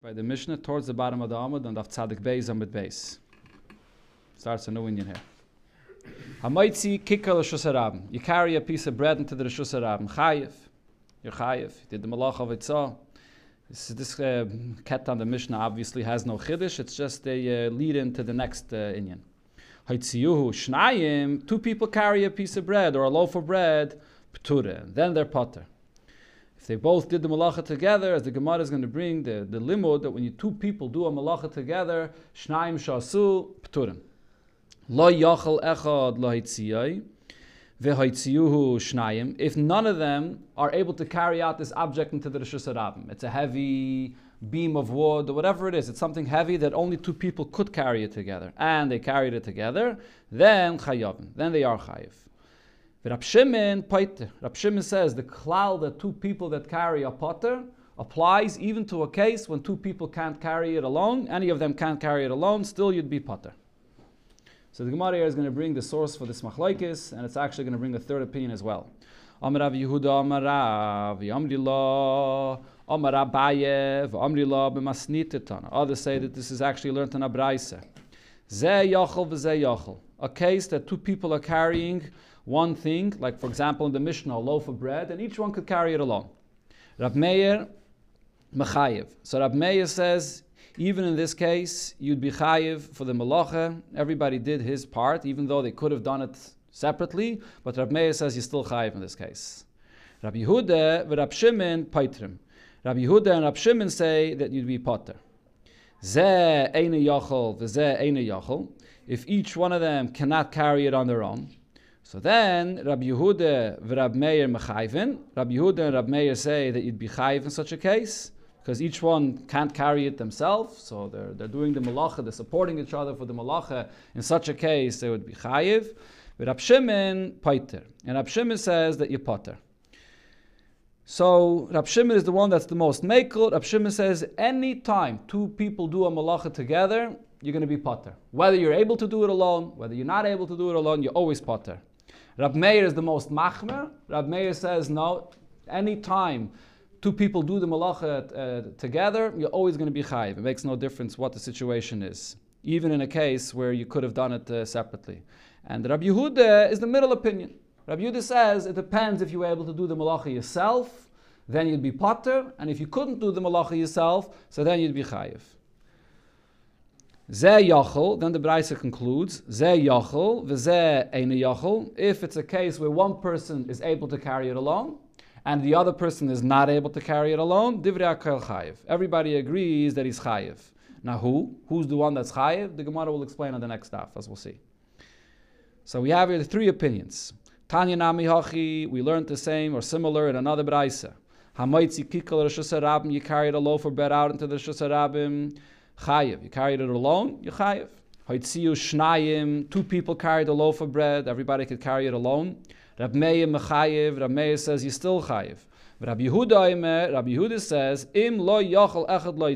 by the Mishnah towards the bottom of the Amud and of Tzadik Beis Amud Beis. Starts a new inyan here. Hamaitzi l'shus harabim. You carry a piece of bread into the Rishus harabim. Chayiv. You're chayiv. You did the malach of itzah. This, this uh, ket on the Mishnah obviously has no chiddush. It's just a uh, lead into the next uh, inyan. Haitziyuhu shnayim. Two people carry a piece of bread or a loaf of bread. Pture. Then they're potter. If they both did the malacha together, as the Gemara is going to bring the, the limud that when you two people do a malacha together, shnayim shasu pturim. Lo yachal echad lo hitziyai, shnayim. If none of them are able to carry out this object into the Rishus Harabim, it's a heavy beam of wood or whatever it is, it's something heavy that only two people could carry it together, and they carried it together, then chayavim, then they are chayiv. Rab Shimon Paiter. Rab Shimon says the klal that two people that carry a potter applies even to a case when two people can't carry it alone. Any of them can't carry it alone. Still, you'd be potter. So the Gemara here is going to bring the source for this machlokes, and it's actually going to bring a third opinion as well. Amar Rav Yehuda Amar Rav Yamri Lo Amar Abaye Amri Lo b'masnitetan. Others say that this is actually learned in a. Ze. A case that two people are carrying one thing, like for example in the Mishnah, a loaf of bread, and each one could carry it alone. Rab Meir, Mechayev. So Rab Meir says, even in this case, you'd be chayiv for the malacha. Everybody did his part, even though they could have done it separately. But Rab Meir says you're still chayiv in this case. Rab Yehuda, Rab Shimon, Paitrim. Rab Yehuda and Rab Shimon say that you'd be potter. Zeh eine yachol, v'zeh eine yachol. If each one of them cannot carry it on their own, so then, Rabbi Yehuda Rabbi Meir mechayven. Rabbi Yehuda and Rabbi Meir say that you'd be chayiv in such a case because each one can't carry it themselves. So they're, they're doing the malacha, they're supporting each other for the malacha. In such a case, they would be chayiv. But Rabbi Shimon paiter, and Rabbi Shimon says that you potter. So Rabbi Shimon is the one that's the most makel. Rabbi Shimon says any time two people do a malacha together, you're going to be potter. Whether you're able to do it alone, whether you're not able to do it alone, you're always potter. Rab Meir is the most machmer. Rab Meir says, no, any time two people do the malacha uh, together, you're always going to be chayiv. It makes no difference what the situation is, even in a case where you could have done it uh, separately. And Rab Yehuda is the middle opinion. Rab Yehuda says it depends if you were able to do the malacha yourself, then you'd be potter, and if you couldn't do the malacha yourself, so then you'd be chayiv. Ze yachol, then the Braisa concludes, Ze yachol, v'ze eine yachol. If it's a case where one person is able to carry it alone, and the other person is not able to carry it alone, divrei akel chayiv. Everybody agrees that he's chayiv. Now who? Who's the one that's chayiv? The Gemara will explain on the next daf, as we'll see. So we have here three opinions. Tanya nami hachi, we learned the same or similar in another Braisa. Hamaitzi kikal rishus harabim, you carried a loaf of bread out into the rishus harabim. Chayiv. You carried it alone, you chayiv. Hoitziu shnayim, two people carried a loaf of bread, everybody could carry it alone. Rab Meir mechayiv, Rab Meir says you still chayiv. Rabbi Yehuda, Rabbi Yehuda says, im lo yachol echad lo.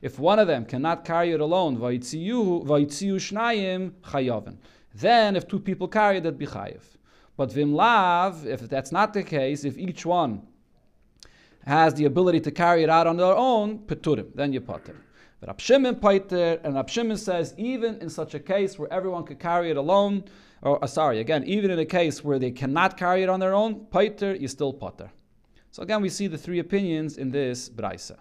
If one of them cannot carry it alone, vayitziyu shnayim chayavin. Then if two people carry it, that'd be chayiv. But vim lav, if that's not the case, if each one has the ability to carry it out on their own, peturim, then you potter. Rab Shimon paiter, and Rab says even in such a case where everyone could carry it alone, or uh, sorry, again, even in a case where they cannot carry it on their own, paiter, you still potter. So again, we see the three opinions in this brayse.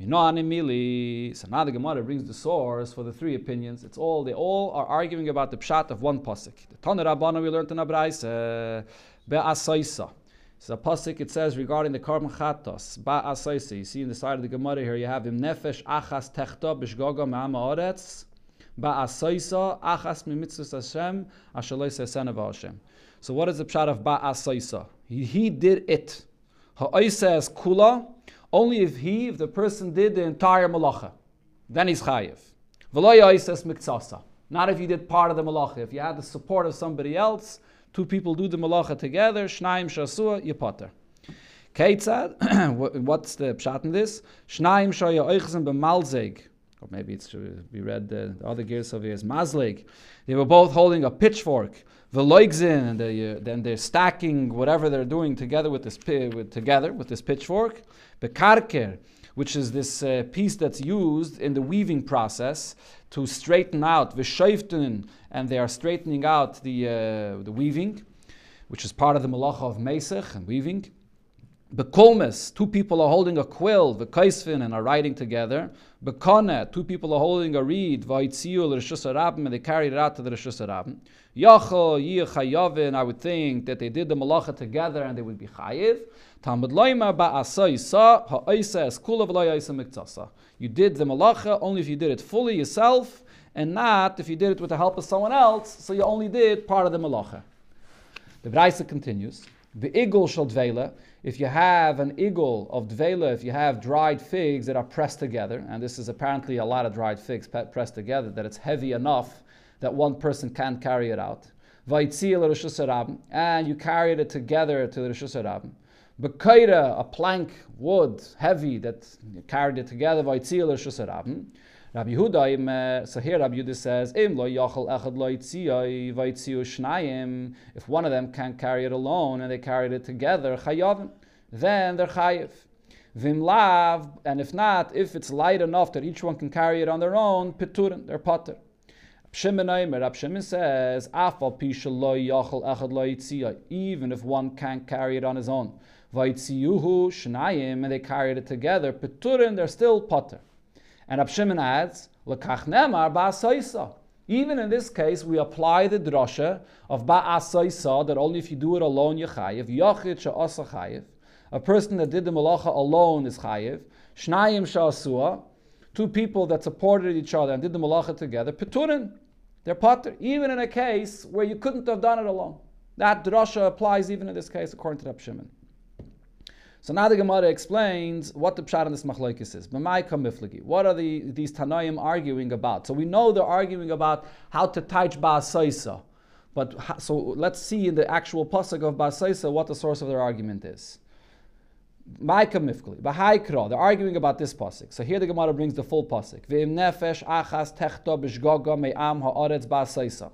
So now the Gemara brings the source for the three opinions. It's all they all are arguing about the pshat of one pasuk. The Tana Rabbana we learned in a brayse be'asaisa. So a pasuk it says regarding the carbon chatos ba asaisi. You see in the side of the Gemara here you have him nefesh achas techta b'shgoga ma'ama oretz ba asaisa achas mimitzvus Hashem ashaloi sesena Hashem. So what is the pshat of ba asaisa? He, he did it. Ha'oisa is kula only if he, if the person did the entire malacha, then he's chayiv. V'lo ha'oisa is miktsasa. Not if you did part of the malacha. If you had the support of somebody else, two people do the malacha together, shnaim shasua, you potter. Keitzad, what's the pshat in this? Shnaim shaya oichzen. Or maybe it should be read the, the other gears of is mazleg. They were both holding a pitchfork. Veloigzin, and they, uh, then they're stacking whatever they're doing together with this with, together with this pitchfork. Bekarker, which is this uh, piece that's used in the weaving process to straighten out the shaiften, and they are straightening out the, uh, the weaving, which is part of the malacha of mesech and weaving. Bekolmes, two people are holding a quill, the kaisvin, and are writing together. Bekone, two people are holding a reed, vaitziu l'rishus harabim, and they carried it out to the rishus harabim. Yachol yichayavin, I would think that they did the malacha together and they would be chayiv. Talmud loima ba'asayisa ha'isa eskula miktsasa. You did the malacha only if you did it fully yourself, and not if you did it with the help of someone else, so you only did part of the malacha. The Braisa continues. The igul shall dvela. If you have an igul of dvela, if you have dried figs that are pressed together, and this is apparently a lot of dried figs pressed together, that it's heavy enough that one person can't carry it out. And you carried it together to the Rishus Harabim. Bekaira, a plank, wood, heavy, that carried it together. Rabbi Yehuda, uh, so here Rabbi Yehuda says. If one of them can't carry it alone and they carried it together, chayavim, then they're chayiv. Vim lav, and if not, if it's light enough that each one can carry it on their own, piturin, they're potter. Rab Shimon says, even if one can't carry it on his own. And they carried it together, piturin, they're still potter. And Abshimon adds, Lekach nemar ba'asaisa. Even in this case, we apply the drasha of ba'asaisa, that only if you do it alone you chayiv. Yachid she'asa chayiv. A person that did the malacha alone is chayiv. Shnayim she'asua. Two people that supported each other and did the malacha together. Peturin. They're pater. Even in a case where you couldn't have done it alone. That drasha applies even in this case, according to Abshimon. So now the Gemara explains what the pshat in this machlokes is. What are the, these Tanoim arguing about? So we know they're arguing about how to taich ba'asaisa. But so let's see in the actual pasuk of ba'asaisa what the source of their argument is. Maika mifkli, b'haikra. They're arguing about this pasuk. So here the Gemara brings the full pasuk. V'im nefesh achas techto b'shgoga me'am ha'aretz ba'asaisa.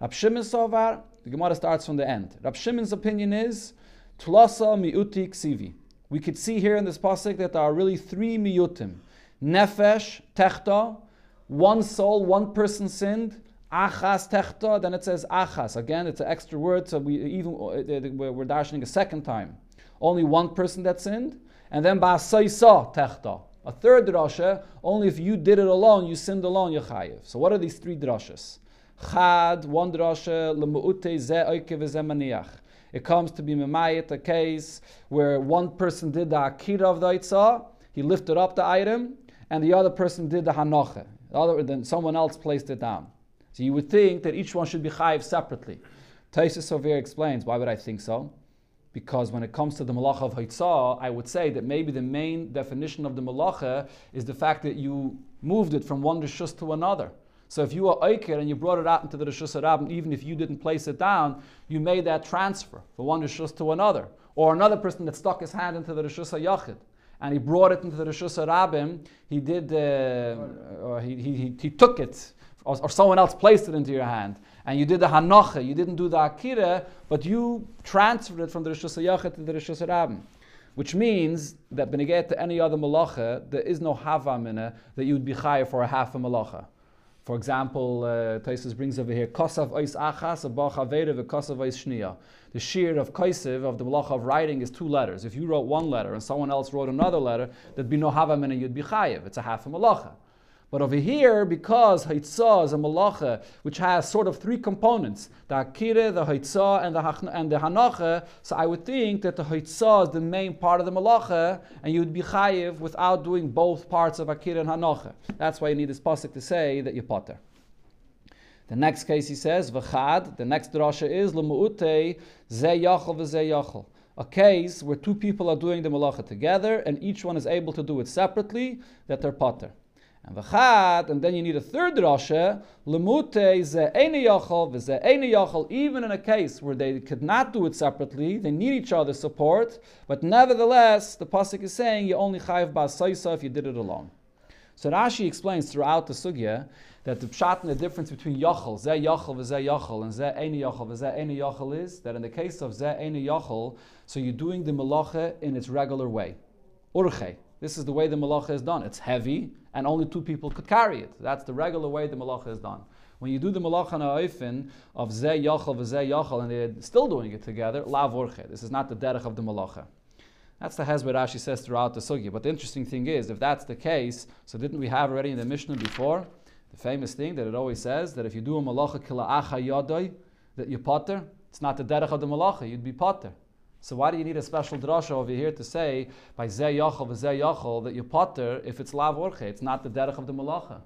Rab Shimon Sovar, the Gemara starts from the end. Rab Shimon's opinion is tlasa mi'uti ksivi we could see here in this pasuk that there are really three miyutim: nefesh, techta, one soul, one person sinned. Achas techta, then it says achas. Again, it's an extra word, so we even uh, we're dashing a second time. Only one person that sinned, and then ba'asaisa techta. A third drasha, only if you did it alone, you sinned alone, chayiv. So what are these three drashas? Chad, one drasha, lemu'ute ze oike v'ze it comes to be Memayit, a case where one person did the Akira of the itzah, he lifted up the item, and the other person did the Hanoche. Other than someone else placed it down. So you would think that each one should be chayiv separately. Taisus Sovir explains, why would I think so? Because when it comes to the malacha of Haitzah, I would say that maybe the main definition of the malacha is the fact that you moved it from one rishus to another. So if you were Oiker and you brought it out into the Rishus Harabim, even if you didn't place it down, you made that transfer from one Rishus to another. Or another person that stuck his hand into the Rishus HaYachid and he brought it into the Rishus Harabim, he did, uh, or he, he, he, took it, or, or, someone else placed it into your hand, and you did the Hanocha, you didn't do the Akira, but you transferred it from the Rishus HaYachid to the Rishus Harabim which means that beneget to any other malacha, there is no hava mina that you would be chayav for a half a malacha. For example, uh, Taisus brings over here, Kosav Ois Achas, Kosav Ois. The shear of Kaisev, of the Malach of writing, is two letters. If you wrote one letter and someone else wrote another letter, there'd be no Havamina, you'd be Chayev. It's a half a Malacha. But over here, because Haitzah is a malacha which has sort of three components the Akira, the Haitzah, and the, and the Hanacha, so I would think that the Haitzah is the main part of the malacha, and you would be Chayiv without doing both parts of Akira and Hanacha. That's why you need this pasuk to say that you potter. The next case he says, V'chad, the next drasha is, L'mu'ute, ze yachal v'ze yachal. A case where two people are doing the malacha together, and each one is able to do it separately, that they're potter. And v'chad, and then you need a third rasha, lemute ze ene yachal v'ze ene yachal, even in a case where they could not do it separately, they need each other's support, but nevertheless, the pasuk is saying you only chayiv ba'asaisa if you did it alone. So Rashi explains throughout the sugya that the pshat and the difference between yachal, ze yachal v'ze yachal, and ze ene yachal v'ze ene yachal is that in the case of ze ene yachal, so you're doing the malacha in its regular way. Urche. This is the way the malacha is done. It's heavy, and only two people could carry it. That's the regular way the malacha is done. When you do the malacha na'ifin of ze yachal v'ze yachal, and they're still doing it together, la vorche. This is not the derech of the malacha. That's the hezbollah Rashi says throughout the sugya. But the interesting thing is, if that's the case, so didn't we have already in the Mishnah before the famous thing that it always says that if you do a malacha kila'acha yadoi, that you potter, it's not the derech of the malacha, you'd be potter. So why do you need a special drasha over here to say by zeh yachal v'zeh yachal that you potter if it's lav orche? It's not the derech of the malacha.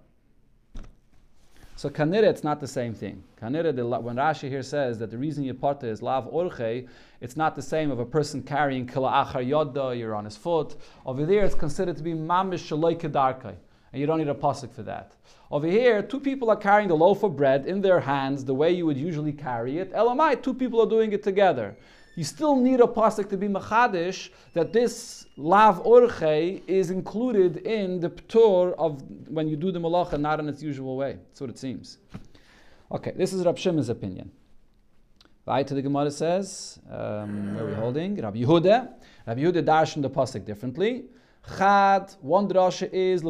So kanira, it's not the same thing. Kanira, when Rashi here says that the reason you potter is lav orche, it's not the same of a person carrying kila achar yoda, you're on his foot. Over there, it's considered to be mamish shaloi kedarkai, and you don't need a pasuk for that. Over here, two people are carrying the loaf of bread in their hands the way you would usually carry it. Elamai, two people are doing it together you still need a pasuk to be machadish that this lav orche is included in the ptur of when you do the malacha, not in its usual way. That's what it seems. Okay, this is Rab Shimon's opinion. Right to the Gemara says, um, where are we holding? Rabbi Yehuda. Rabbi Yehuda darshan the pasuk differently. Chad, one drasha is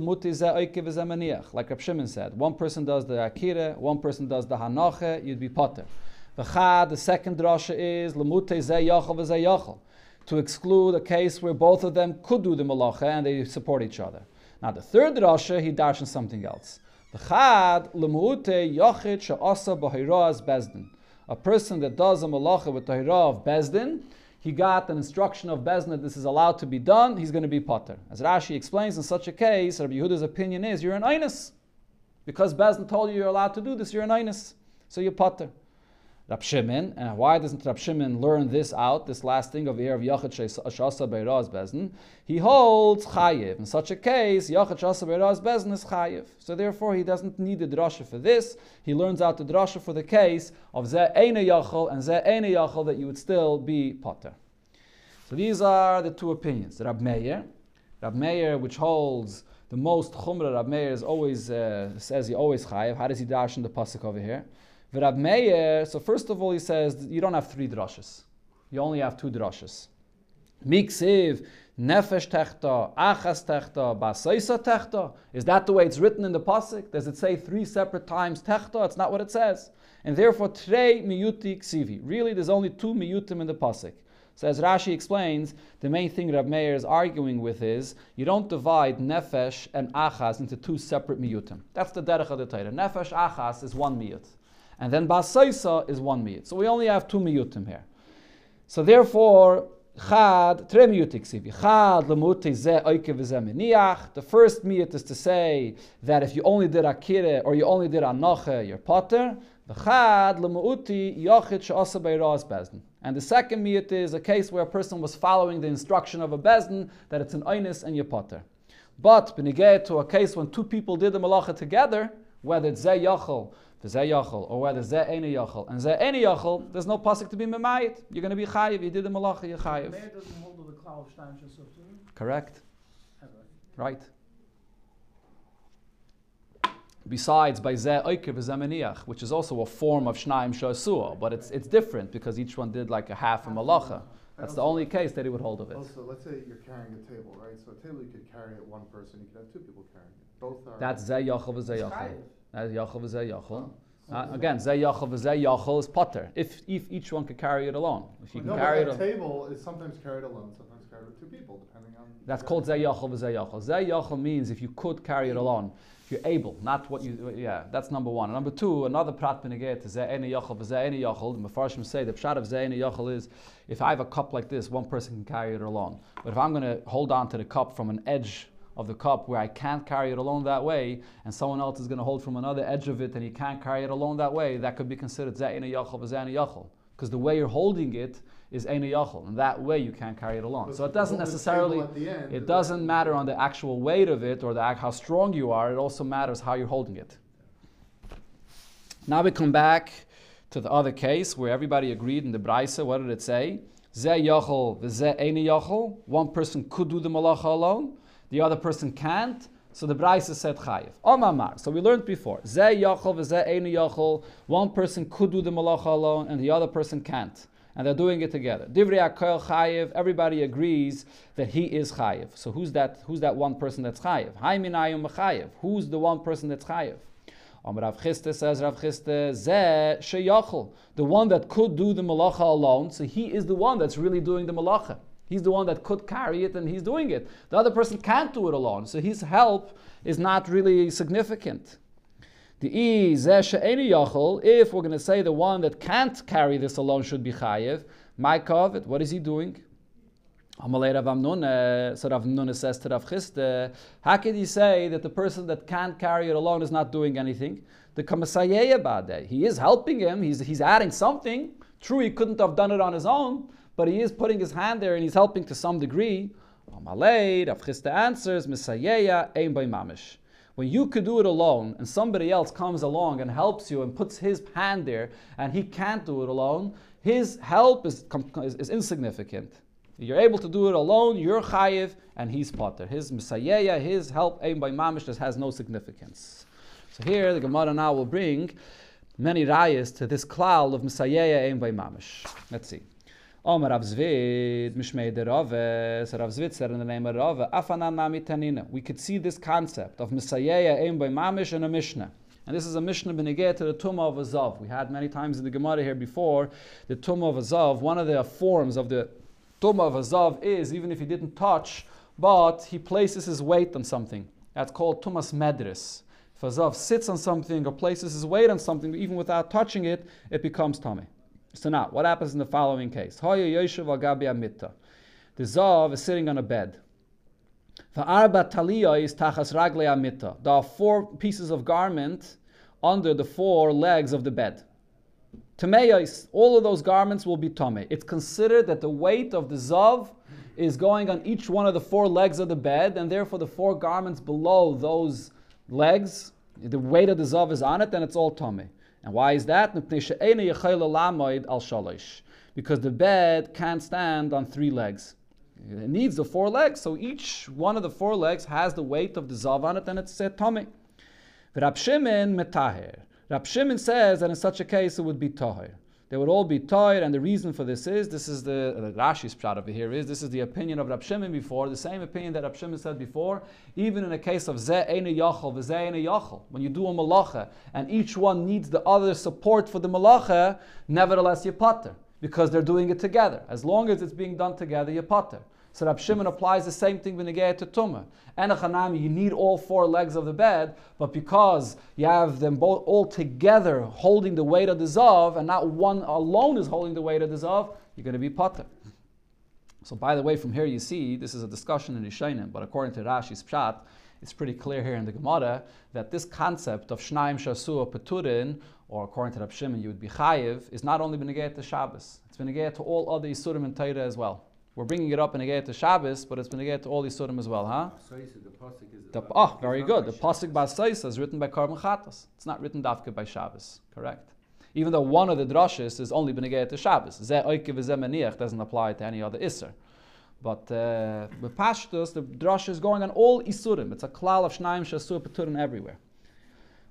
Like Rab Shimon said, one person does the akira, one person does the hanache, you'd be potter. The the second drasha is lemute zeh yachal v'zeh yachal, to exclude a case where both of them could do the malacha and they support each other. Now the third drasha, he darshans something else. The chad lemute yachid she'asa b'hayraz bezdin. A person that does a malacha with the hira of bezdin, he got an instruction of bezdin that this is allowed to be done, he's going to be potter. As Rashi explains, in such a case, Rabbi Yehuda's opinion is you're an einus. Because bezdin told you you're allowed to do this, you're an einus. So you're potter. Rab Shimon, and why doesn't Rab Shimon learn this out, this last thing of the of Yachid Shasa Beiraz Bezin? He holds Chayiv. In such a case, Yachid Shasa Beiraz Bezin is Chayiv. So therefore, he doesn't need the drasha for this. He learns out the drasha for the case of Ze Eine Yachal and Ze Eine Yachal that you would still be Potter. So these are the two opinions. Rab Meir, Rab Meir, which holds the most chumrah, Rab Meir is always uh, says he always chayiv. How does he dash in the pasuk over here? Rab Meir, so first of all, he says you don't have three drushes. You only have two drushes. Miksiv, nefesh techta, achas techta, basaisa techta. Is that the way it's written in the pasuk? Does it say three separate times techta? It's not what it says. And therefore, trei miyuti ksivi. Really, there's only two miyutim in the pasuk. So as Rashi explains, the main thing Rab Meir is arguing with is you don't divide nefesh and achas into two separate miyutim. That's the derech of the Torah. Nefesh achas is one miyut and then basaisa is one miyut. So we only have two miyutim here. So therefore, chad tre miyutik. Chad lemuti ze oike. The first miyut is to say that if you only did akire or you only did anoche, you're potter. The chad yochit. And the second miyut is a case where a person was following the instruction of a bezdin that it's an oinis and you're potter. But benigay to a case when two people did the malacha together, whether it's ze yochel Zeh yachol, oh, or whether zeh ene yachol, and zeh ene yachol, there's no pasuk to be memayit. You're going to be chayiv. You did the malacha, you're chayiv. Correct. Right. Besides, by zeh oiker v'zemeniach, which is also a form of shnaim shasua, but it's it's different because each one did like a half a malacha. That's the only case that he would hold of it. Also, let's say you're carrying a table, right? So a table you could carry it one person, you could have two people carrying it. Both are. That's zeh yachol v'zeh yachol. That's yachol v'zeh yachol. Uh, again, zeh yachol v'zeh yachol is potter. If, if each one could carry it alone, if you well, can no, carry it. A table is sometimes carried alone, sometimes carried with two people, depending on. That's called zeh yachol v'zeh yachol. Zeh yachol means if you could carry it alone, if you're able, not what you. Yeah, that's number one. number two, another prat benegay to zeh ene yachol v'zeh ene yachol. The Mefarshim say the pshat of zeh ene yachol is if I have a cup like this, one person can carry it alone. But if I'm going to hold on to the cup from an edge of the cup where I can't carry it alone that way, and someone else is going to hold from another edge of it and he can't carry it alone that way, that could be considered zayna yachal v'zayna yachal. Because the way you're holding it is eina yachal, and that way you can't carry it alone. But so it doesn't necessarily, end, it doesn't matter on the actual weight of it or the, how strong you are, it also matters how you're holding it. Now we come back to the other case where everybody agreed in the Braisa. What did it say? Zeh yachal v'zeh eina yachal. One person could do the malacha alone the other person can't, so the Braisa said chayiv. Omamar. So we learned before. Ze yachol v'ze einu yachol. One person could do the malacha alone, and the other person can't. and they're doing it together. Divrei Akoil Chayiv, everybody agrees that he is Chayiv. So who's that, who's that one person that's Chayiv? Haiminayim Chayiv. Who's the one person that's Chayiv? Om Rav Chisda says, Rav Chisda, Zeh Sheyachel, the one that could do the malacha alone, so he is the one that's really doing the malacha. He's the one that could carry it and he's doing it. The other person can't do it alone, so his help is not really significant. The e yachol, if we're going to say the one that can't carry this alone should be chayiv, my covet, what is he doing? So Rav Amnuna says to Rav Chisda, how can you say that the person that can't carry it alone is not doing anything? The Kamasayeya Bade, he is helping him, he's, he's adding something. True, he couldn't have done it on his own, but he is putting his hand there and he's helping to some degree. Answers, Misayeya. When you could do it alone and somebody else comes along and helps you and puts his hand there and he can't do it alone, his help is, is, is insignificant. You're able to do it alone, you're chayiv, and he's potter. His misayeya, his help, ein by mamish, just has no significance. So here, the Gemara now will bring many rayas to this klal of misayeya, ein by mamish. Let's see. Omer Rav Mishmei de Rove, so Rav Zvid said in the name of Rove, Afanan Nami Tanina. We could see this concept of misayeya, ein by Mamish, in a Mishnah. And this is a Mishnah benegeh to the Tumah of Azav. We had many times in the Gemara here before the Tumah of Azav. One of the forms of the Tumah of Azav is, even if he didn't touch, but he places his weight on something. That's called Tumas Medris. If Azav sits on something or places his weight on something, even without touching it, it becomes Tommy. So now, what happens in the following case? The Zav is sitting on a bed. There are four pieces of garment under the four legs of the bed. All of those garments will be tame. It's considered that the weight of the zav is going on each one of the four legs of the bed, and therefore the four garments below those legs, the weight of the zav is on it, and it's all tame. And why is that? Because the bed can't stand on three legs. It needs the four legs, so each one of the four legs has the weight of the zav on it, and it's a tummy. Rab Shimon metaher. Rab Shimon says that in such a case it would be tahir. They would all be tired, and the reason for this is this is the, the Rashi's shot over here is this is the opinion of Rab Shimon before, the same opinion that Rab Shimon said before, even in a case of Ze Eine Yachal, Ze Eine Yachal, when you do a malacha and each one needs the other support for the malacha, nevertheless you potter because they're doing it together. As long as it's being done together, you potter. So Rab Shimon applies the same thing when to Tumah. Enochanami, you need all four legs of the bed, but because you have them both all together holding the weight of the Zav, and not one alone is holding the weight of the Zav, you're going to be Potter. So by the way, from here you see, this is a discussion in Yishainim, but according to Rashi's Pshat, it's pretty clear here in the Gemara that this concept of Shnaim Shasua Peturin, or according to Rab Shimon, you would be Chayiv, is not only Benegayat to Shabbos, it's Benegayat to all other Yisurim and Torah as well. We're bringing it up in Negayat to Shabbos, but it's been Negayat to all these Surim as well, huh? The, oh, very good. The Pasuk Basaisa is written by Karban Chatas. It's not written Dafka by Shabbos, correct? Even though one of the drushes is only Benegayat to Shabbos. Ze Oike V'ze doesn't apply to any other Isser. But uh, with Pashtus, the drush is going on all Isurim. It's a klal of Shnaim Shasur Peturim everywhere.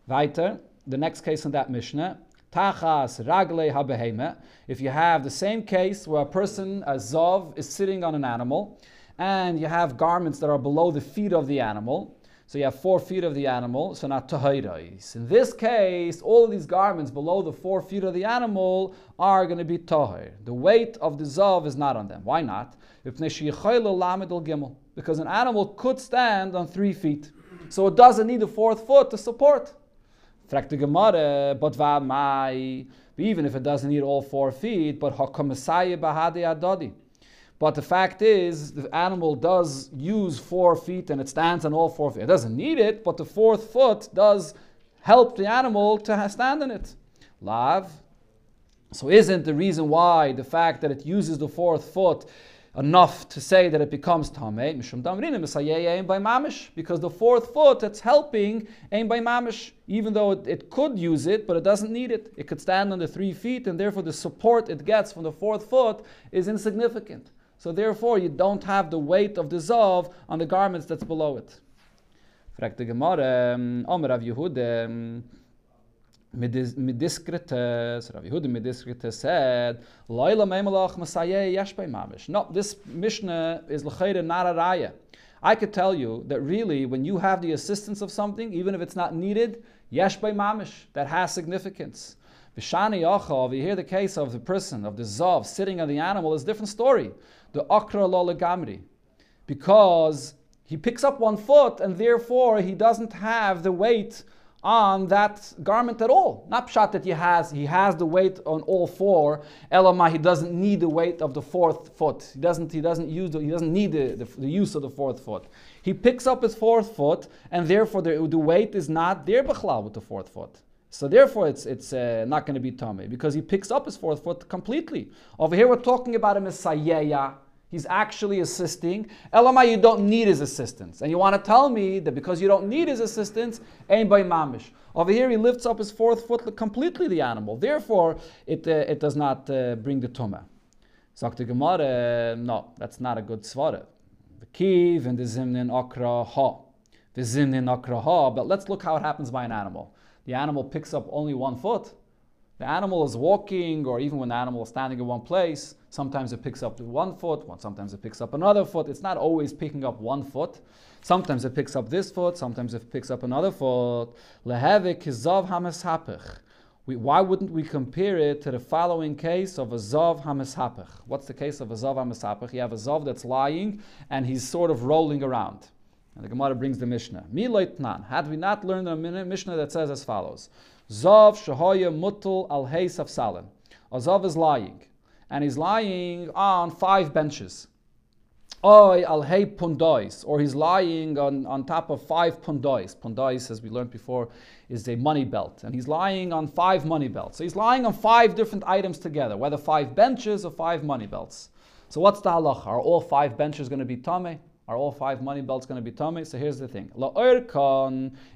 Weiter, the next case in that Mishnah, Tachas ragle habeheme. If you have the same case where a person, a zov, is sitting on an animal, and you have garments that are below the feet of the animal, so you have four feet of the animal, so not tahirais. In this case, all of these garments below the four feet of the animal are going to be tahir. The weight of the zav is not on them. Why not? Because an animal could stand on three feet, so it doesn't need a fourth foot to support. Fragt the Gemara, but va mai, even if it doesn't need all four feet, but hakomasaya bahade adodi. But the fact is, the animal does use four feet and it stands on all four feet. It doesn't need it, but the fourth foot does help the animal to stand on it. Lav. So isn't the reason why the fact that it uses the fourth foot enough to say that it becomes tamei mishum mamish because the fourth foot that's helping ein by mamish even though it, it, could use it but it doesn't need it it could stand on the three feet and therefore the support it gets from the fourth foot is insignificant so therefore you don't have the weight of the zav on the garments that's below it. Um, um, Um, Rav Yehuda, Midiskrites said, Laila Meimelach Masayeh Yesh Bei Mamish. No, this Mishnah is L'chayre not a raya. I could tell you that really, when you have the assistance of something, even if it's not needed, Yesh Bei Mamish, that has significance. Vishani Yachav, you hear the case of the person, of the Zav, sitting on the animal, is a different story. The Akra Lola Gamri. Because he picks up one foot and therefore he doesn't have the weight on that garment at all. Not pshat that he has, he has the weight on all four. Elamai, he doesn't need the weight of the fourth foot. He doesn't, he doesn't use the, he doesn't need the, the, the, use of the fourth foot. He picks up his fourth foot, and therefore the, the weight is not there b'chlal with the fourth foot. So therefore, it's it's uh, not going to be tummy because he picks up his fourth foot completely. Over here, we're talking about a sayeya, He's actually assisting. Elamai, you don't need his assistance. And you want to tell me that because you don't need his assistance, ain't by mamish. Over here, he lifts up his fourth foot completely, the animal. Therefore, it, uh, it does not uh, bring the tumah. Sagt Gemara, no, that's not a good svara. The kiv and the zimnin akra ha. The zimnin akra ha. But let's look how it happens by an animal. The animal picks up only one foot. The animal is walking, or even when the animal is standing in one place, sometimes it picks up one foot, sometimes it picks up another foot. It's not always picking up one foot. Sometimes it picks up this foot, sometimes it picks up another foot. Lehevik hizav hameshapich. Why wouldn't we compare it to the following case of a zav hameshapich? What's the case of a zav hameshapich? You have a zav that's lying and he's sort of rolling around. And the Gemara brings the Mishnah. Mi Had we not learned a Mishnah that says as follows. Zav Shahoya Mutul Al Hey Safsalim. A Zav is lying, and he's lying on five benches. Oy Al Pundois, or he's lying on, on top of five pundois. Pundois, as we learned before, is a money belt, and he's lying on five money belts. So he's lying on five different items together, whether five benches or five money belts. So what's the halacha? Are all five benches going to be tame? Are all five money belts going to be tummy? So here's the thing.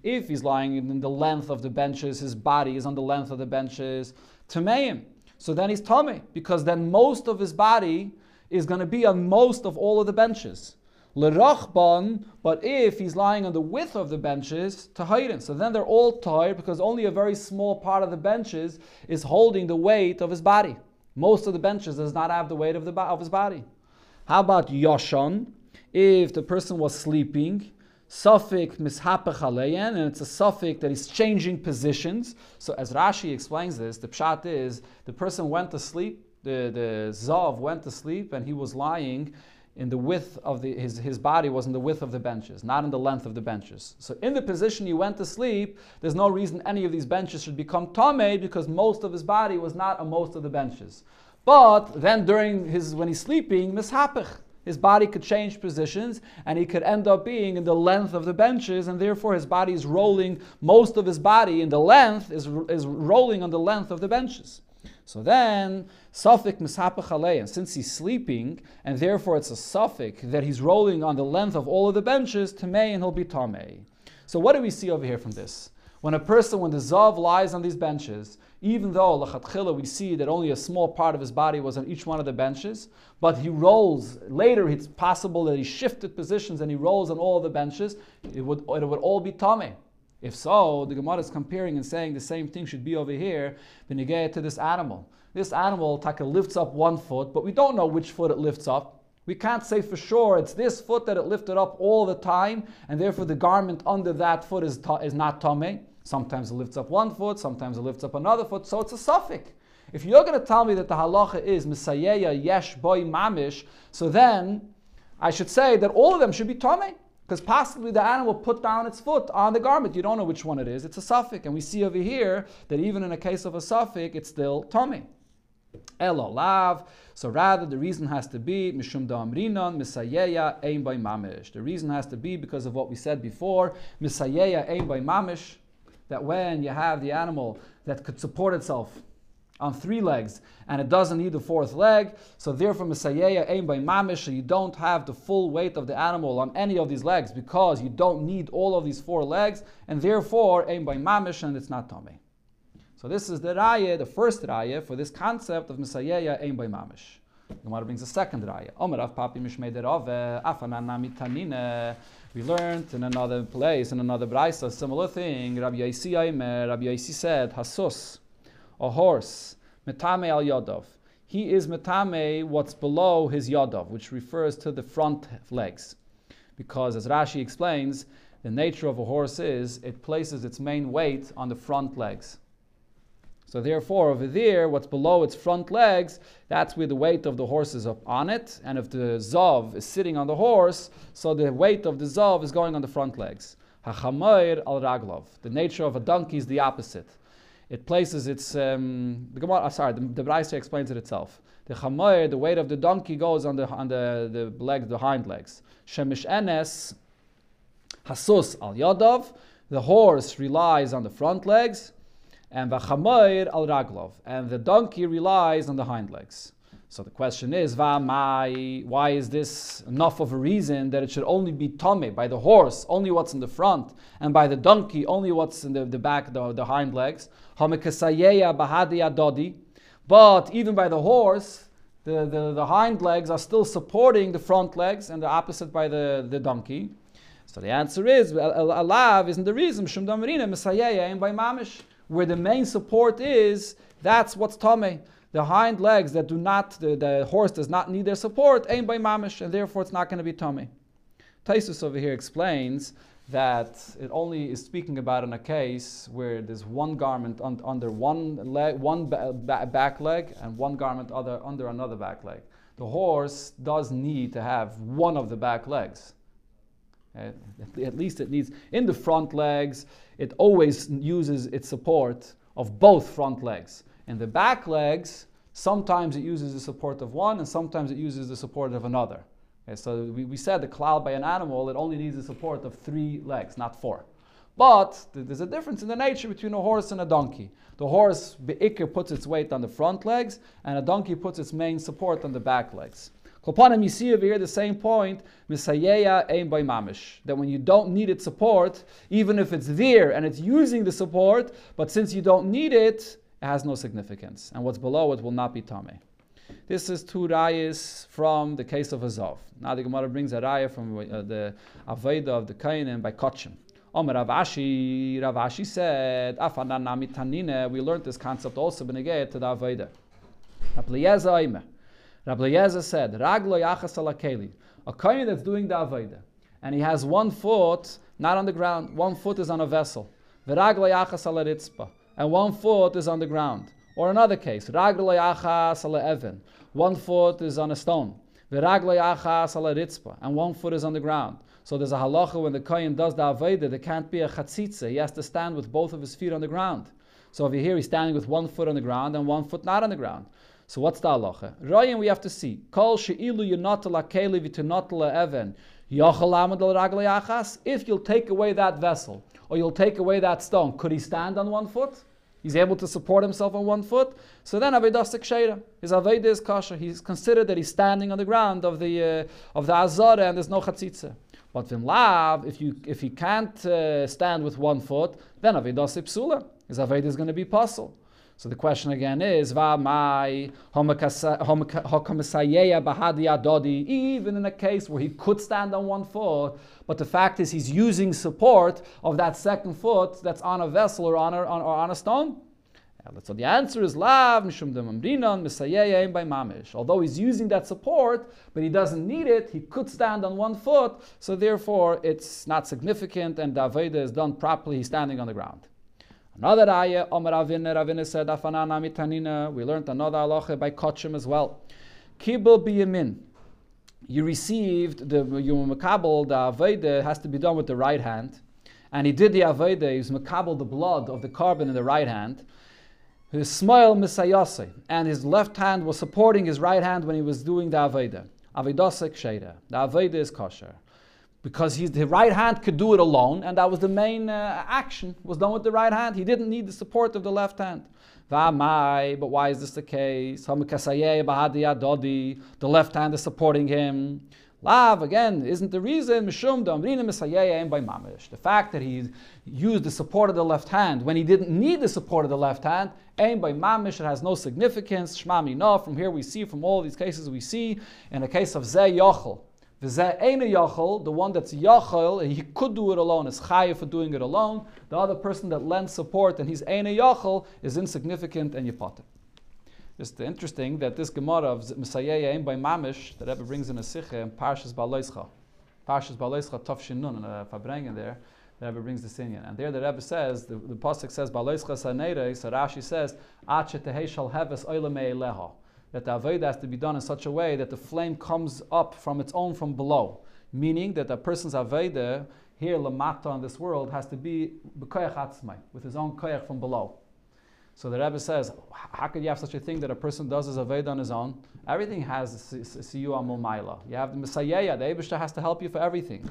If he's lying in the length of the benches, his body is on the length of the benches, tameim. So then he's tummy, because then most of his body is going to be on most of all of the benches. Lerachban, but if he's lying on the width of the benches, tahayrin. So then they're all tired because only a very small part of the benches is holding the weight of his body. Most of the benches does not have the weight of, the, of his body. How about Yashon? If the person was sleeping, suffix mishapech aleyen, and it's a suffix that is changing positions. So as Rashi explains this, the pshat is the person went to sleep, the, the zav went to sleep, and he was lying in the width of the, his, his body was in the width of the benches, not in the length of the benches. So in the position he went to sleep, there's no reason any of these benches should become tame because most of his body was not on most of the benches. But then during his when he's sleeping, mishapech, his body could change positions and he could end up being in the length of the benches, and therefore his body is rolling, most of his body in the length is, is rolling on the length of the benches. So then, suffix mishapach and since he's sleeping, and therefore it's a suffix that he's rolling on the length of all of the benches, tamei and he'll be tamei. So what do we see over here from this? When a person, when the zav lies on these benches, even though lachatchila we see that only a small part of his body was on each one of the benches, but he rolls later. It's possible that he shifted positions and he rolls on all the benches. It would it would all be tame. If so, the Gemara is comparing and saying the same thing should be over here, benigay to this animal. This animal taka lifts up one foot, but we don't know which foot it lifts up. We can't say for sure it's this foot that it lifted up all the time, and therefore the garment under that foot is, ta- is not tame. Sometimes it lifts up one foot, sometimes it lifts up another foot, so it's a suffix. If you're going to tell me that the halacha is misayeya yesh boy mamish, so then I should say that all of them should be tame. Because possibly the animal put down its foot on the garment. You don't know which one it is. It's a suffix. And we see over here that even in a case of a suffix, it's still tame. Elo lav. So rather, the reason has to be mishum da'amrinon misayeya ein by mamish. The reason has to be because of what we said before. Misayeya ein by mamish that when you have the animal that could support itself on three legs and it doesn't need the fourth leg, so therefore misayeya ein by mamish, you don't have the full weight of the animal on any of these legs because you don't need all of these four legs, and therefore ein by mamish and it's not tummy. So this is the raya, the first raya for this concept of misayeya ein by mamish. Gemara brings a second raya. Omer av papi mishmei derove, afanan tanine. We learned in another place, in another brisa, a similar thing. Rabbi Yaisi Aimer, Rabbi Yaisi said, Hasus, a horse, metame al yodov. He is metame what's below his yodov, which refers to the front legs. Because as Rashi explains, the nature of a horse is it places its main weight on the front legs. So therefore, over there, what's below its front legs, that's where the weight of the horse is up on it. And if the zav is sitting on the horse, so the weight of the zav is going on the front legs. Hachamayr al raglov. The nature of a donkey is the opposite. It places its um, the Gemara. Uh, sorry, the, the explains it itself. The chamayr, the weight of the donkey goes on the on the the legs, the hind legs. Shemish enes hasus al yadav. The horse relies on the front legs and v'chamoir al raglov, and the donkey relies on the hind legs. So the question is, why is this enough of a reason that it should only be tame by the horse, only what's in the front, and by the donkey, only what's in the, the back, the, the hind legs? But even by the horse, the, the, the hind legs are still supporting the front legs, and the opposite by the, the donkey. So the answer is, alav isn't the reason, and by mamish where the main support is, that's what's tame. The hind legs that do not, the, the horse does not need their support, ain't by mamish, and therefore it's not going to be tame. Taisus over here explains that it only is speaking about in a case where there's one garment un, under one leg, one ba- ba- back leg, and one garment other, under another back leg. The horse does need to have one of the back legs. Uh, at least it needs in the front legs it always uses its support of both front legs. In the back legs, sometimes it uses the support of one and sometimes it uses the support of another. Okay, so we, we said the klal by an animal, it only needs the support of three legs, not four. But there's a difference in the nature between a horse and a donkey. The horse, be'ikr, puts its weight on the front legs, and a donkey puts its main support on the back legs. Kolpanim, you see over here the same point, misayeya ein by mamish, that when you don't need its support, even if it's there and it's using the support, but since you don't need it, it has no significance. And what's below it will not be tame. This is two rayas from the case of Azov. Now the Gemara brings a raya from uh, the Aveda of the Kainim by Kotchim. Omer Ravashi, Ravashi said, we learned this concept also in to the Aveda. Rabbi Eliezer said, Raglo yachas alakeli, a kohen that's doing the avodah, and he has one foot not on the ground, one foot is on a vessel. V'raglo yachas alaritzpa, and one foot is on the ground. Or another case, Raglo yachas alaevin, one foot is on a stone. V'raglo yachas alaritzpa, and one foot is on the ground. So there's a halacha when the kohen does the avodah, there can't be a chatzitza. He has to stand with both of his feet on the ground. So over here, he's standing with one foot on the ground and one foot not on the ground. So what's the halacha? Ryan, we have to see. Kol she'ilu keli even If you'll take away that vessel, or you'll take away that stone, could he stand on one foot? He's able to support himself on one foot. So then Avedas Ksheira. His Aveda is kosher. He's considered that he's standing on the ground of the uh, of the Azara and there's no chatzitza. But Vim Lav, if you if he can't uh, stand with one foot, then Avedas Psula. His Aveda is going to be puzzle. So the question again is, even in a case where he could stand on one foot, but the fact is he's using support of that second foot that's on a vessel or on a, on, or on a stone? So the answer is lav by mamish. Although he's using that support, but he doesn't need it, he could stand on one foot, so therefore it's not significant and the Aveda is done properly, he's standing on the ground. Another ayah, Omer Ravina, Ravina said, Afanana mitanina. We learned another halacha by Kotchim as well. Kibul biyamin. You received the Yom the Aveda has to be done with the right hand. And he did the Aveda, he was Makabal the blood of the carbon in the right hand. His smile misayase, and his left hand was supporting his right hand when he was doing the Aveda. Avedosek Sheda. The Aveda is kosher because his the right hand could do it alone, and that was the main uh, action was done with the right hand. He didn't need the support of the left hand. V'amai, but why is this the case? The left hand is supporting him. Lav again isn't the reason. The fact that he used the support of the left hand when he didn't need the support of the left hand, ein by mamish, it has no significance. Shmami. From here we see, from all these cases we see, in the case of zeh yochel, the one that's yachol, he could do it alone, is chayiv for doing it alone. The other person that lends support and he's ena yachol is insignificant and yipatim. Just interesting that this Gemara of Misayeya by Mamish that Rebbe brings in a Sikha in Parshas Baloischa. Parshas Baloischa Tafshin Nun, uh, in a Farbrengen there, the Rebbe brings this in. And there the Rebbe says, the, the Pasuk says, Baloischa Saneire, so Rashi says, Ache Tehei Shal Heves Oileme Eleha that the Avodah has to be done in such a way that the flame comes up from its own from below. Meaning that a person's Avodah here, Lamata in this world, has to be with his own koyach from below. So the Rebbe says, how could you have such a thing that a person does his Aveda on his own? Everything has Siyu Amul Maila. You have the Messiah, the Abishta has to help you for everything.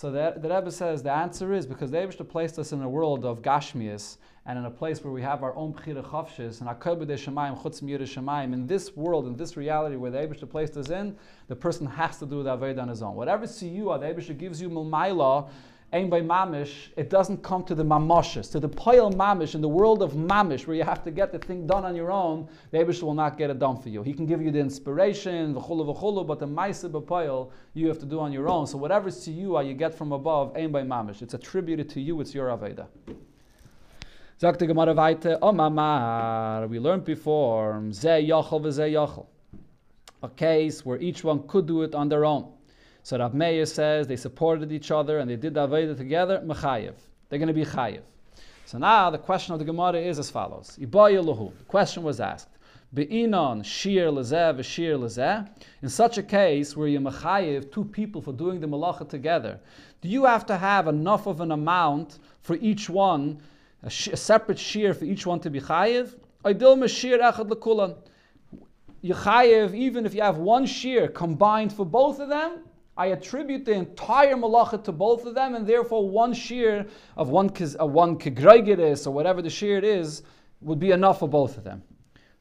So the, the Rebbe says the answer is because the Abishta placed us in a world of Gashmias, and in a place where we have our own Bechira Chavshis, and Akabed Shemaim, Chutz Mir Shemaim, in this world, in this reality where the Abishah placed us in, the person has to do the Aved on his own. Whatever Siyua the Abishah gives you Mulmaila, Aim by Mamish, it doesn't come to the Mamoshes, to the Poil Mamish, in the world of Mamish, where you have to get the thing done on your own, the Abish will not get it done for you. He can give you the inspiration, the chulu v'chulu, but the Maisa b'Poil, you have to do on your own. So whatever Siyua you you get from above, Aim by Mamish. It's attributed to you, it's your Aveda. Sagt die Gemara weiter, oh we learned before, um, ze yochel v'ze yochel. A case where each one could do it on their own. So Rav Meir says they supported each other and they did the Aveda together, mechayev. They're going to be chayev. So now the question of the Gemara is as follows. The question was asked. Be'inon shir lezeh v'shir lezeh. In such a case where you mechayev two people for doing the malacha together, do you have to have enough of an amount for each one a, sh- a separate shear for each one to be chayiv. Idil mashir echad lekulan. You chayiv even if you have one shear combined for both of them. I attribute the entire malacha to both of them, and therefore one shear of one uh, one or whatever the shear is would be enough for both of them.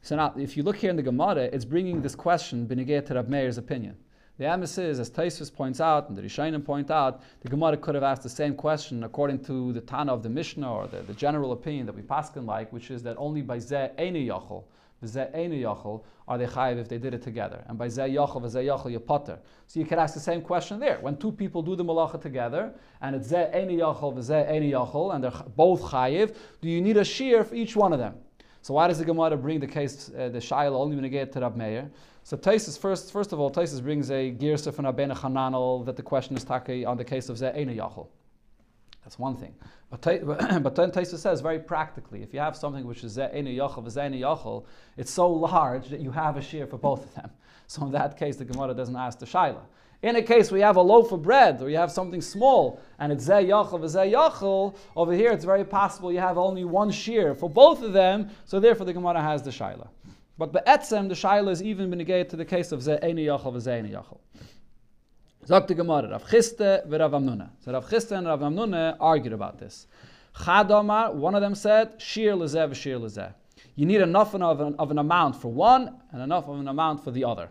So now, if you look here in the Gemara, it's bringing this question benegay to Rab Meir's opinion. The emes is, as Taisus points out and the Rishonim point out, the Gemara could have asked the same question according to the Tana of the Mishnah or the, the general opinion that we paskin like, which is that only by Zeh Eini Yachol, Zeh Eini Yachol, are they chayiv if they did it together. And by Zeh Yachol, Zeh Yachol, you potter. So you could ask the same question there. When two people do the malacha together, and it's Zeh Eini Yachol, Zeh Eini Yachol, and they're both chayiv, do you need a shear for each one of them? So why does the Gemara bring the case, uh, the Shaila, only when you get to Rab Meir? So Taisus first, first of all, Taisus brings a girsa from Abena Hananel that the question is taki on the case of Ze'ena Yachol. That's one thing. But, but then Taisus says very practically, if you have something which is Ze'ena Yachol, Ze'ena Yachol, it's so large that you have a shear for both of them. So in that case, the Gemara doesn't ask the Shaila. In a case we have a loaf of bread or you have something small and it's zeh yachal v'zeh yachal, over here it's very possible you have only one shear for both of them, so therefore the Gemara has the shaila. But be'etzem, the shaila is even benegate to the case of ze'eni yachal v'ze'eni yachal. Sagt the Gemara, Rav Chisda v'Rav Amnuna. So Rav Chisda and Rav Amnuna argued about this. Chad Omar, one of them said, shir lezeh v'shir lezeh. You need enough of an, of an amount for one and enough of an amount for the other.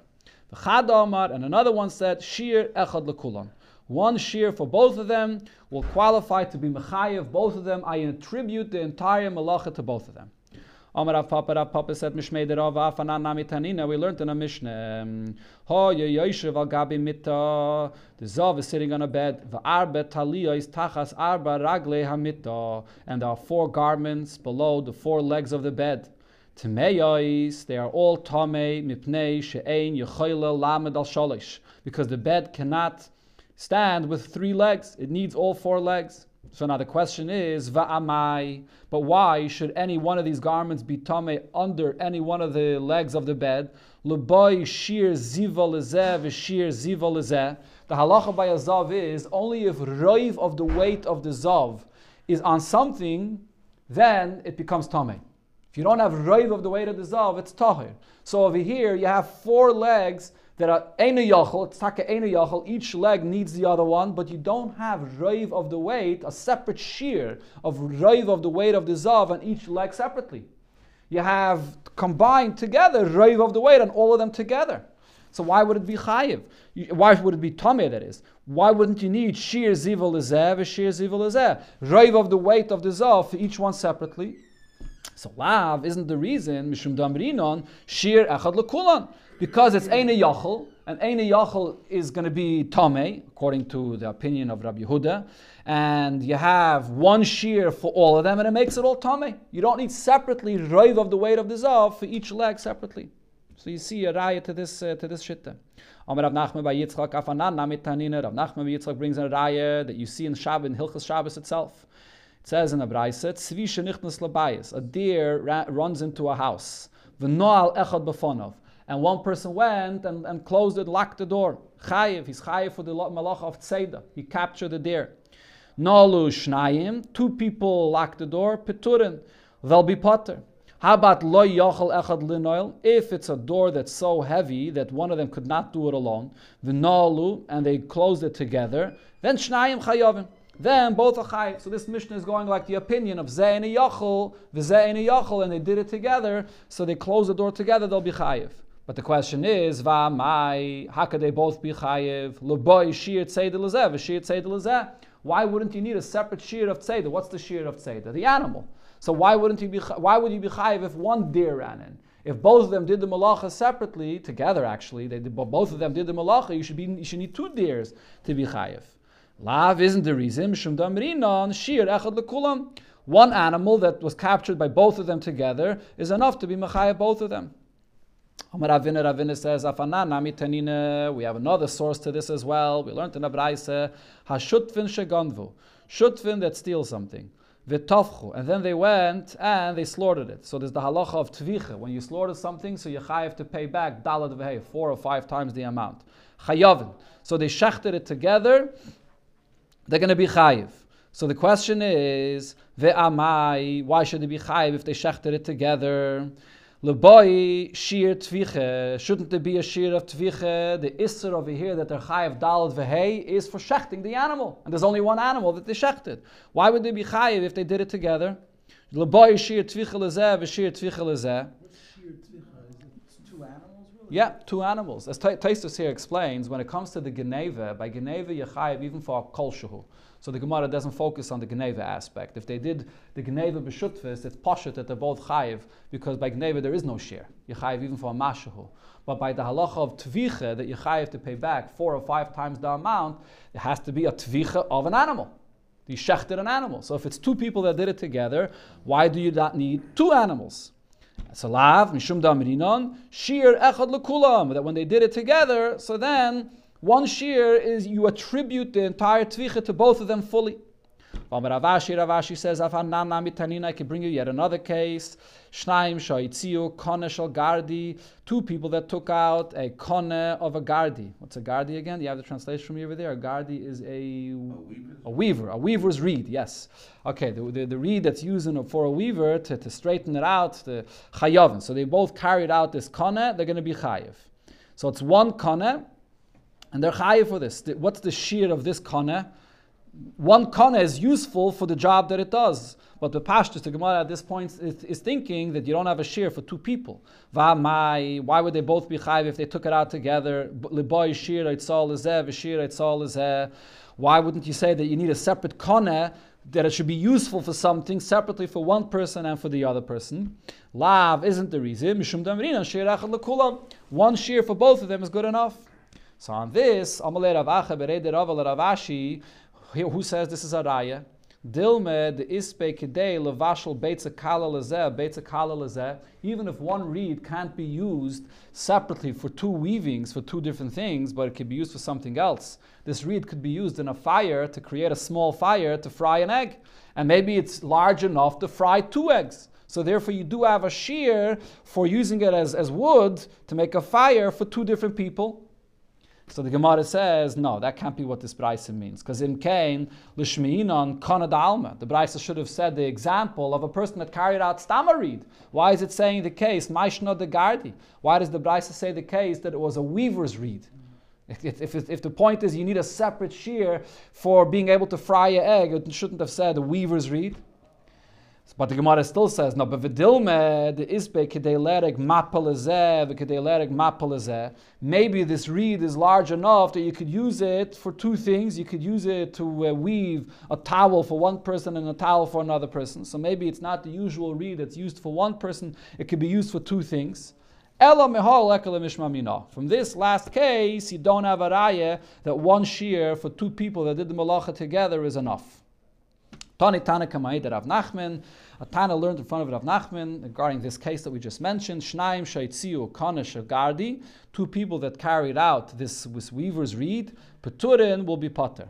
Chad Omar, and another one said, shir echad lekulam. One shir for both of them will qualify to be mechayev, both of them. I attribute the entire malacha to both of them. Amar Rav Papa, Rav Papa said, Mishmei Rav Nami Tanina, we learned in a Mishnah, um, Ho Yoyeshev al Gabi Mita, the Zav is sitting on a bed, The V'arbe Talia is Tachas Arba Ragle Hamita, and there are four garments below the four legs of the bed. Tmeyos, they are all Tame, Mipnei, She'ein, Yechoyle, Lamed al Sholish, because the bed cannot stand with three legs, it needs all four legs. So now the question is, va'amai, but why should any one of these garments be tame under any one of the legs of the bed? L'boy shir ziva lezeh shir ziva lezeh. The halacha by a zav is only if roiv of the weight of the zav is on something, then it becomes tame. If you don't have roiv of the weight of the zav, it's tahir. So over here you have four legs that are ena yachol, ena yachol, each leg needs the other one, but you don't have rave of the weight, a separate shear of rave of the weight of the zav on each leg separately. You have combined together rave of the weight on all of them together. So why would it be chayiv? Why would it be tameh, that is? Why wouldn't you need shear ziva lezev, shear ziva lezeh? Rave of the weight of the zav for each one separately. So lav isn't the reason mishum damrinon shir echad lekulan because it's eine and eine is going to be tame according to the opinion of Rabbi Yehuda, and you have one shear for all of them, and it makes it all tame. You don't need separately roiv of the weight of the zav for each leg separately. So you see a raya to this uh, to this shitta. Amar Rav Nachman by Yitzchak Afanan Namit Tanina. Rav Nachman by Yitzchak brings a raya that you see in Shabbat in Hilchas Shabbos itself. Says in the Braise, Tzvi shenichnas labayis. A deer ra- runs into a house. V'noal echad b'fonov. And one person went and, and closed it, locked the door. Chayiv, he's chayiv for the malach of tzeda. He captured the deer. Nolu shnayim, two people locked the door. Peturin, they'll be potter. How about lo yochel echad linoil? If it's a door that's so heavy that one of them could not do it alone, v'nolu, and they closed it together, then shnayim chayovim. Then both are chayiv. So this Mishnah is going like the opinion of zeh and yochel, v'zeh and yochel, and they did it together. So they closed the door together. They'll be chayiv. But the question is, va mai, how could they both be chayiv? Leboy shir tzeder lezeh, v'shir tzeder lezeh. Why wouldn't you need a separate shear of tzeder? What's the shear of tzeder? The animal. So why wouldn't you be? Why would you be chayiv if one deer ran in? If both of them did the malacha separately, together actually, they did, both of them did the malacha, you should be you should need two deers to be chayiv. Lav isn't the reason. One animal that was captured by both of them together is enough to be mechayiv both of them. Amar Ravina, Ravina says, Afanana mitanina. We have another source to this as well. We learned in Abraise, Hashutvin sheganvu. Shutvin that steals something. V'tavchu. And then they went and they slaughtered it. So there's the halacha of tvicha. When you slaughter something, so you have to pay back dalad v'hei, four or five times the amount. Chayavin. So they shechted it together. They're going to be chayiv. So the question is, ve'amai, why should they be chayiv if they shechted it together? Leboi shir tviche. Shouldn't there be a shir of tviche? The isser over here that they're chayiv dalad v'hei is for shechting the animal, and there's only one animal that they shechted. Why would they be chayiv if they did it together? Leboi shir tviche lezeh v'shir tviche lezeh. Yeah, two animals. As Taistus here explains, when it comes to the Geneva, by Geneva you chayiv even for a kol shehu. So the Gemara doesn't focus on the Geneva aspect. If they did the Geneva b'shutfis, it's poshut that they're both chayiv, because by Geneva there is no share. You chayiv even for a mashahu. But by the halacha of tvicha, that you chayiv to pay back four or five times the amount, it has to be a tvicha of an animal. You shechted an animal. So if it's two people that did it together, why do you not need two animals? Salav, mishum damrinon, shir echad lekulam. That when they did it together, so then one Shir is you attribute the entire tvicha to both of them fully. Ravashi, Ravashi says, I can bring you yet another case. Shnaim Shaitziu, Kone Shal Gardi, two people that took out a Kone of a Gardi. What's a Gardi again? Do You have the translation from me over there. A Gardi is a, a weaver, a weaver's reed, yes. Okay, the, the, the reed that's used a, for a weaver to, to straighten it out, the Chayavin. So they both carried out this Kone, they're going to be Chayav. So it's one Kone, and they're chayiv for this. What's the shear of this kana? One kana is useful for the job that it does. But the Pashtus, the Gemara at this point is, is, thinking that you don't have a shear for two people. Why would they both be chayiv if they took it out together? Why wouldn't you say that you need a separate kana that it should be useful for something separately for one person and for the other person. Lav isn't the reason. One shear for both of them is good enough. So on this, Amalei Ravacha Bereder Raval Ravashi, who says this is a raya? Dilme the ispe kidei levashal beitza kala lezeh beitza kala lezeh. Even if one reed can't be used separately for two weavings for two different things, but it could be used for something else. This reed could be used in a fire to create a small fire to fry an egg, and maybe it's large enough to fry two eggs. So therefore, you do have a shear for using it as, as wood to make a fire for two different people. So the Gemara says, no, that can't be what this Braisa means. Because in Cain, Lishmiinon Konad Alma, the Braisa should have said the example of a person that carried out Stamarid. Why is it saying the case, Maishno de Gardi? Why does the Braisa say the case that it was a weaver's reed? If, if, if, the point is you need a separate shear for being able to fry an egg, it shouldn't have said a weaver's reed. But the Gemara still says, no, but v'dilme, the isbe kedei mapalezeh, v'kedei mapalezeh. Maybe this reed is large enough that you could use it for two things. You could use it to uh, weave a towel for one person and a towel for another person. So maybe it's not the usual reed that's used for one person. It could be used for two things. From this last case, you don't have a raya that one shear for two people that did the malacha together is enough. Tani Tanaka Ma'id Rav Nachman. A Tana learned in front of Rav Nachman regarding this case that we just mentioned. Shnaim Shaitziu Kanish Gardi. Two people that carried out this, this weaver's reed. Peturin will be potter.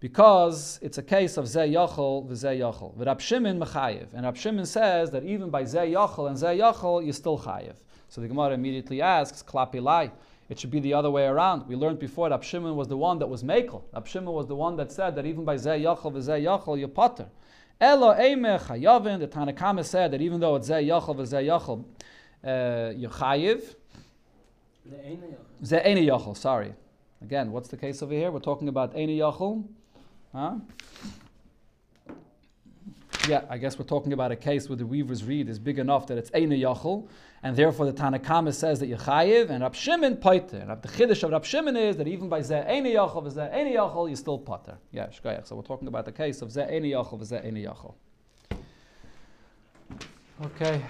Because it's a case of v'Zeh Yachol. Rab Shimon Mechayev. And Rab Shimon says that even by Zeh Yachol and Zeh Yachol, you're still Chayev. So the Gemara immediately asks, Klapi Lai. It should be the other way around. We learned before that Shimon was the one that was Mekel. Rab Shimon was the one that said that even by Zeh Yachal v'Zeh Yachal you're potter. Elo Eimeh Chayavin, the Tanakama said that even though it's Zeh Yachal v'Zeh Yachal, uh, you're Chayiv. Zeh Eine Yachal, sorry. Again, what's the case over here? We're talking about Eine Yachal. Huh? Yeah, I guess we're talking about a case where the weaver's reed is big enough that it's Eine Yachal and therefore the Tanakama says that you're chayiv, and Rab Shimon paiter. And the chiddush of Rab Shimon is that even by zeh eni yachol v'zeh eni yachol, you're still pater. Yeah, shkayach. So we're talking about the case of zeh eni yachol v'zeh eni yachol. Okay.